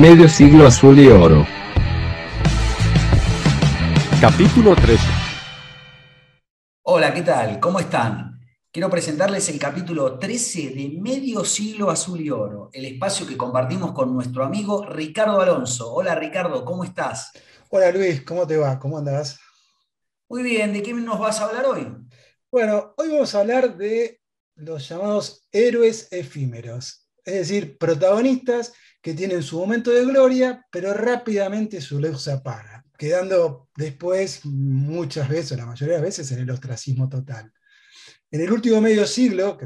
Medio siglo azul y oro. Capítulo 13. Hola, ¿qué tal? ¿Cómo están? Quiero presentarles el capítulo 13 de Medio Siglo Azul y Oro, el espacio que compartimos con nuestro amigo Ricardo Alonso. Hola Ricardo, ¿cómo estás? Hola Luis, ¿cómo te va? ¿Cómo andas? Muy bien, ¿de qué nos vas a hablar hoy? Bueno, hoy vamos a hablar de los llamados héroes efímeros, es decir, protagonistas que tienen su momento de gloria, pero rápidamente su luz se apaga, quedando después muchas veces, la mayoría de veces, en el ostracismo total. En el último medio siglo,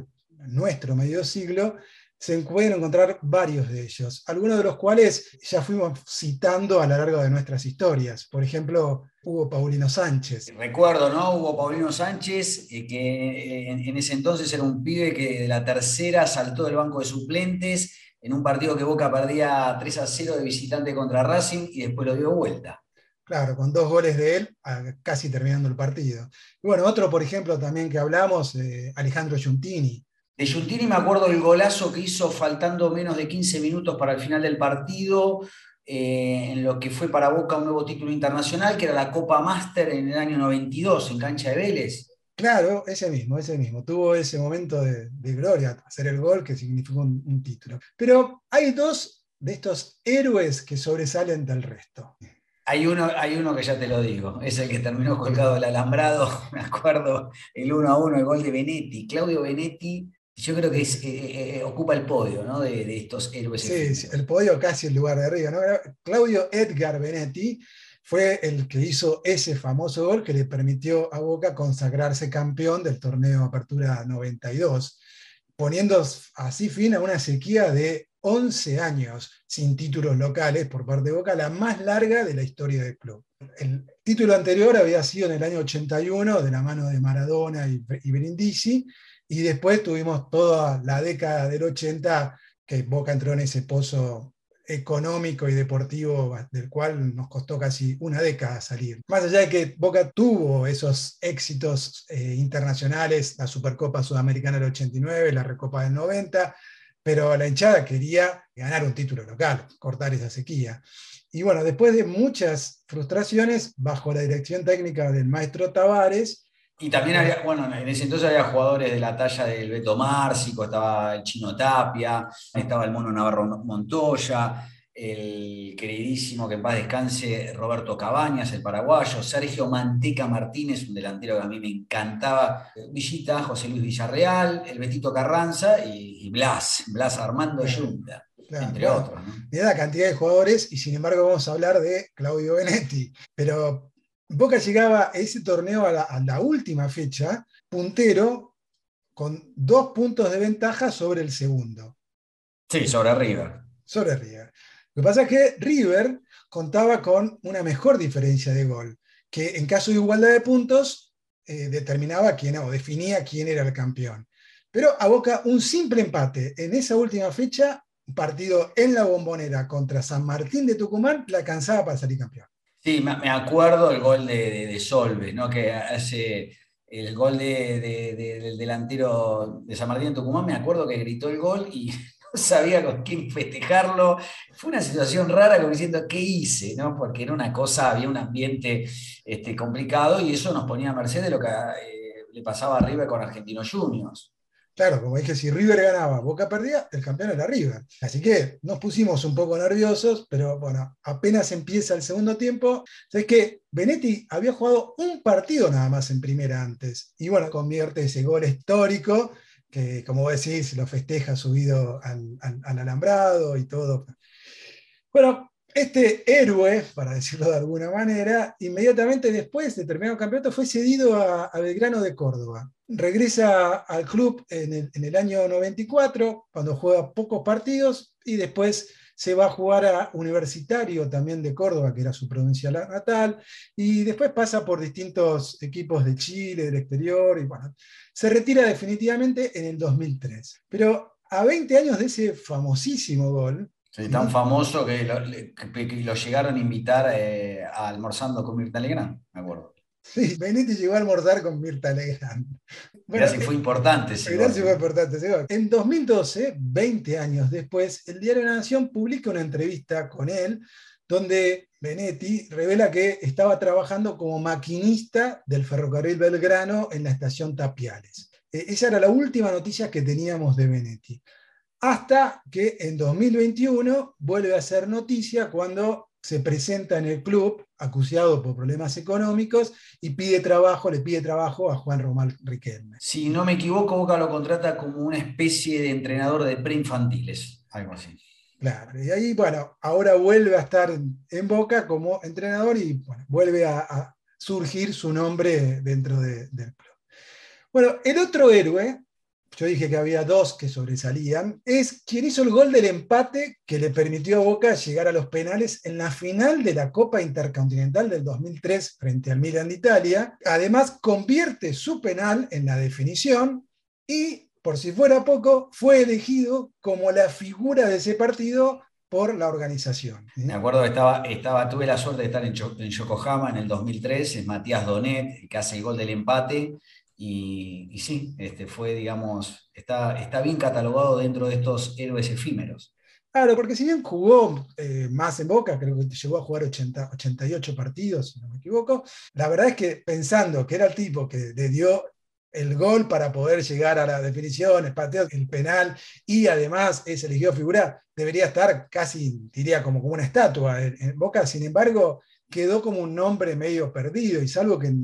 nuestro medio siglo, se pueden encontrar varios de ellos, algunos de los cuales ya fuimos citando a lo largo de nuestras historias. Por ejemplo, Hugo Paulino Sánchez. Recuerdo, ¿no? Hugo Paulino Sánchez, eh, que en, ese entonces era un pibe que de la tercera saltó del banco de suplentes en un partido que Boca perdía 3 a 0 de visitante contra Racing y después lo dio vuelta. Claro, con dos goles de él, casi terminando el partido. Y bueno, otro, por ejemplo, también que hablamos, eh, Alejandro Giuntini, de Giuntini me acuerdo del golazo que hizo faltando menos de 15 minutos para el final del partido, eh, en lo que fue para Boca un nuevo título internacional, que era la Copa Master en el año 92, en cancha de Vélez. Claro, ese mismo, ese mismo. Tuvo ese momento de, gloria, hacer el gol que significó un, título. Pero hay dos de estos héroes que sobresalen del resto. Hay uno, hay uno que ya te lo digo, es el que terminó colgado del alambrado, me acuerdo, el 1 a 1, el gol de Benetti. Claudio Benetti yo creo que es, eh, eh, eh, ocupa el podio ¿no? de, estos héroes. Sí, el podio casi el lugar de arriba. ¿no? Claudio Edgar Benetti fue el que hizo ese famoso gol que le permitió a Boca consagrarse campeón del torneo Apertura 92, poniendo así fin a una sequía de 11 años sin títulos locales por parte de Boca, la más larga de la historia del club. El título anterior había sido en el año 81 de la mano de Maradona y, Brindisi, y después tuvimos toda la década del 80 que Boca entró en ese pozo económico y deportivo del cual nos costó casi una década salir. Más allá de que Boca tuvo esos éxitos eh, internacionales, la Supercopa Sudamericana del 89, la Recopa del 90, pero la hinchada quería ganar un título local, cortar esa sequía. Y bueno, después de muchas frustraciones, bajo la dirección técnica del maestro Tavares, y también había, bueno, en ese entonces había jugadores de la talla del Beto Márcico, estaba el Chino Tapia, estaba el Mono Navarro Montoya, el queridísimo que en paz descanse Roberto Cabañas, el paraguayo, Sergio Manteca Martínez, un delantero que a mí me encantaba, Villita, José Luis Villarreal, el Betito Carranza y, Blas, Blas Armando Yunta. entre otros. ¿no? la cantidad de jugadores y sin embargo vamos a hablar de Claudio Benetti. Pero Boca llegaba a ese torneo a la, última fecha, puntero, con dos puntos de ventaja sobre el segundo. Sí, sobre River. Sobre River. Lo que pasa es que River contaba con una mejor diferencia de gol, que en caso de igualdad de puntos eh, determinaba quién o definía quién era el campeón. Pero a Boca un simple empate en esa última fecha, partido en la bombonera contra San Martín de Tucumán, la alcanzaba para salir campeón. Sí, me acuerdo el gol de, de, ¿no? que hace el gol del delantero de San Martín en Tucumán, me acuerdo que gritó el gol y no sabía con quién festejarlo. Fue una situación rara como diciendo, ¿qué hice? ¿no? Porque era una cosa, había un ambiente este, complicado y eso nos ponía a merced de lo que eh, le pasaba arriba con Argentinos Juniors. Claro, como dije, si River ganaba, Boca perdía, el campeón era River. Así que nos pusimos un poco nerviosos, pero bueno, apenas empieza el segundo tiempo. Es que Benetti había jugado un partido nada más en primera antes. Y bueno, convierte ese gol histórico que, como vos decís, lo festeja subido al, al alambrado y todo. Bueno, este héroe, para decirlo de alguna manera, inmediatamente después de terminar el campeonato fue cedido a, Belgrano de Córdoba. Regresa al club en el, año 94, cuando juega pocos partidos, y después se va a jugar a Universitario también de Córdoba, que era su provincia natal, y después pasa por distintos equipos de Chile, del exterior, y bueno, se retira definitivamente en el 2003. Pero a 20 años de ese famosísimo gol, tan famoso que lo, llegaron a invitar eh, a almorzando con Mirta Legrand, me acuerdo. Sí, Benetti llegó a almorzar con Mirta Legrand. Bueno, Mirá si fue importante. Sí, si fue importante. En 2012, 20 años después, el Diario de la Nación publica una entrevista con él donde Benetti revela que estaba trabajando como maquinista del ferrocarril Belgrano en la estación Tapiales. Eh, esa era la última noticia que teníamos de Benetti. Hasta que en 2021 vuelve a ser noticia cuando se presenta en el club acusado por problemas económicos y pide trabajo, le pide trabajo a Juan Román Riquelme. Si no me equivoco, Boca lo contrata como una especie de entrenador de preinfantiles, algo así. Claro, y ahí, bueno, ahora vuelve a estar en Boca como entrenador y vuelve a, surgir su nombre dentro del club. Bueno, el otro héroe, yo dije que había dos que sobresalían, es quien hizo el gol del empate que le permitió a Boca llegar a los penales en la final de la Copa Intercontinental del 2003 frente al Milan de Italia. Además, convierte su penal en la definición y por si fuera poco, fue elegido como la figura de ese partido por la organización. Me acuerdo que estaba, estaba, tuve la suerte de estar en, Yokohama en el 2003, es Matías Donet, que hace el gol del empate, y, sí, este fue, digamos, está, está bien catalogado dentro de estos héroes efímeros. Claro, porque si bien jugó eh, más en Boca, creo que llegó a jugar 80, 88 partidos, si no me equivoco, la verdad es que pensando que era el tipo que le dio el gol para poder llegar a la definición, el pateo, el penal y además es elegido figura, debería estar casi, diría, como, como una estatua. En, Boca, sin embargo, quedó como un nombre medio perdido y salvo que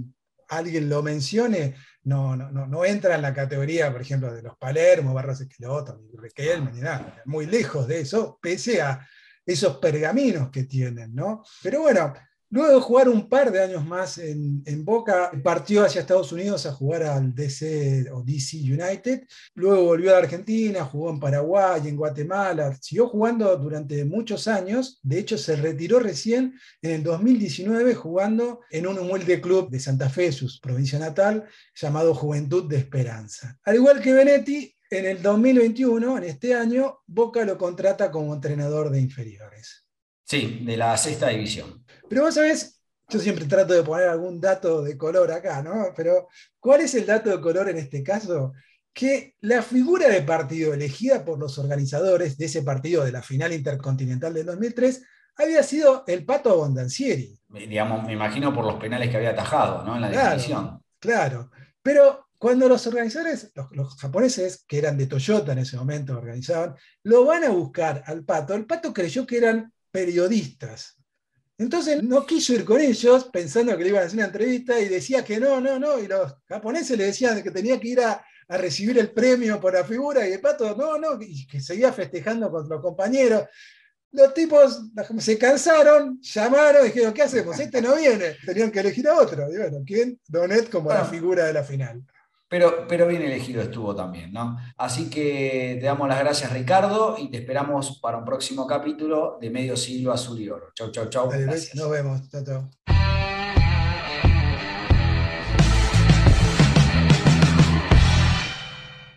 alguien lo mencione, no, no, no, entra en la categoría, por ejemplo, de los Palermo, Barros Esqueloto, ni Riquelme, ni nada, muy lejos de eso, pese a esos pergaminos que tienen, ¿no? Pero bueno, Luego de jugar un par de años más en, Boca, partió hacia Estados Unidos a jugar al DC o DC United. Luego volvió a Argentina, jugó en Paraguay, en Guatemala. Siguió jugando durante muchos años. De hecho, se retiró recién en el 2019 jugando en un humilde club de Santa Fe, su provincia natal, llamado Juventud de Esperanza. Al igual que Benetti, en el 2021, en este año, Boca lo contrata como entrenador de inferiores. Sí, de la sexta división. Pero vos sabés, yo siempre trato de poner algún dato de color acá, ¿no? Pero ¿cuál es el dato de color en este caso? Que la figura de partido elegida por los organizadores de ese partido de la final intercontinental del 2003 había sido el Pato Abondancieri. Digamos, me imagino por los penales que había atajado, ¿no? En la claro, Claro. Pero cuando los organizadores, los, los, japoneses, que eran de Toyota en ese momento, organizaban, lo van a buscar al pato, el pato creyó que eran periodistas. Entonces no quiso ir con ellos pensando que le iban a hacer una entrevista y decía que no, no, no. Y los japoneses le decían que tenía que ir a, recibir el premio por la figura y el pato, no, no, y que seguía festejando con los compañeros. Los tipos se cansaron, llamaron y dijeron, ¿qué hacemos? Este no viene. Tenían que elegir a otro. Y bueno, ¿quién? Donet como la figura de la final. Pero, pero bien elegido estuvo también, ¿no? Así que te damos las gracias, Ricardo, y te esperamos para un próximo capítulo de Medio Siglo Azul y Oro. Chau, chau, chau. nos vemos. Chau, chau.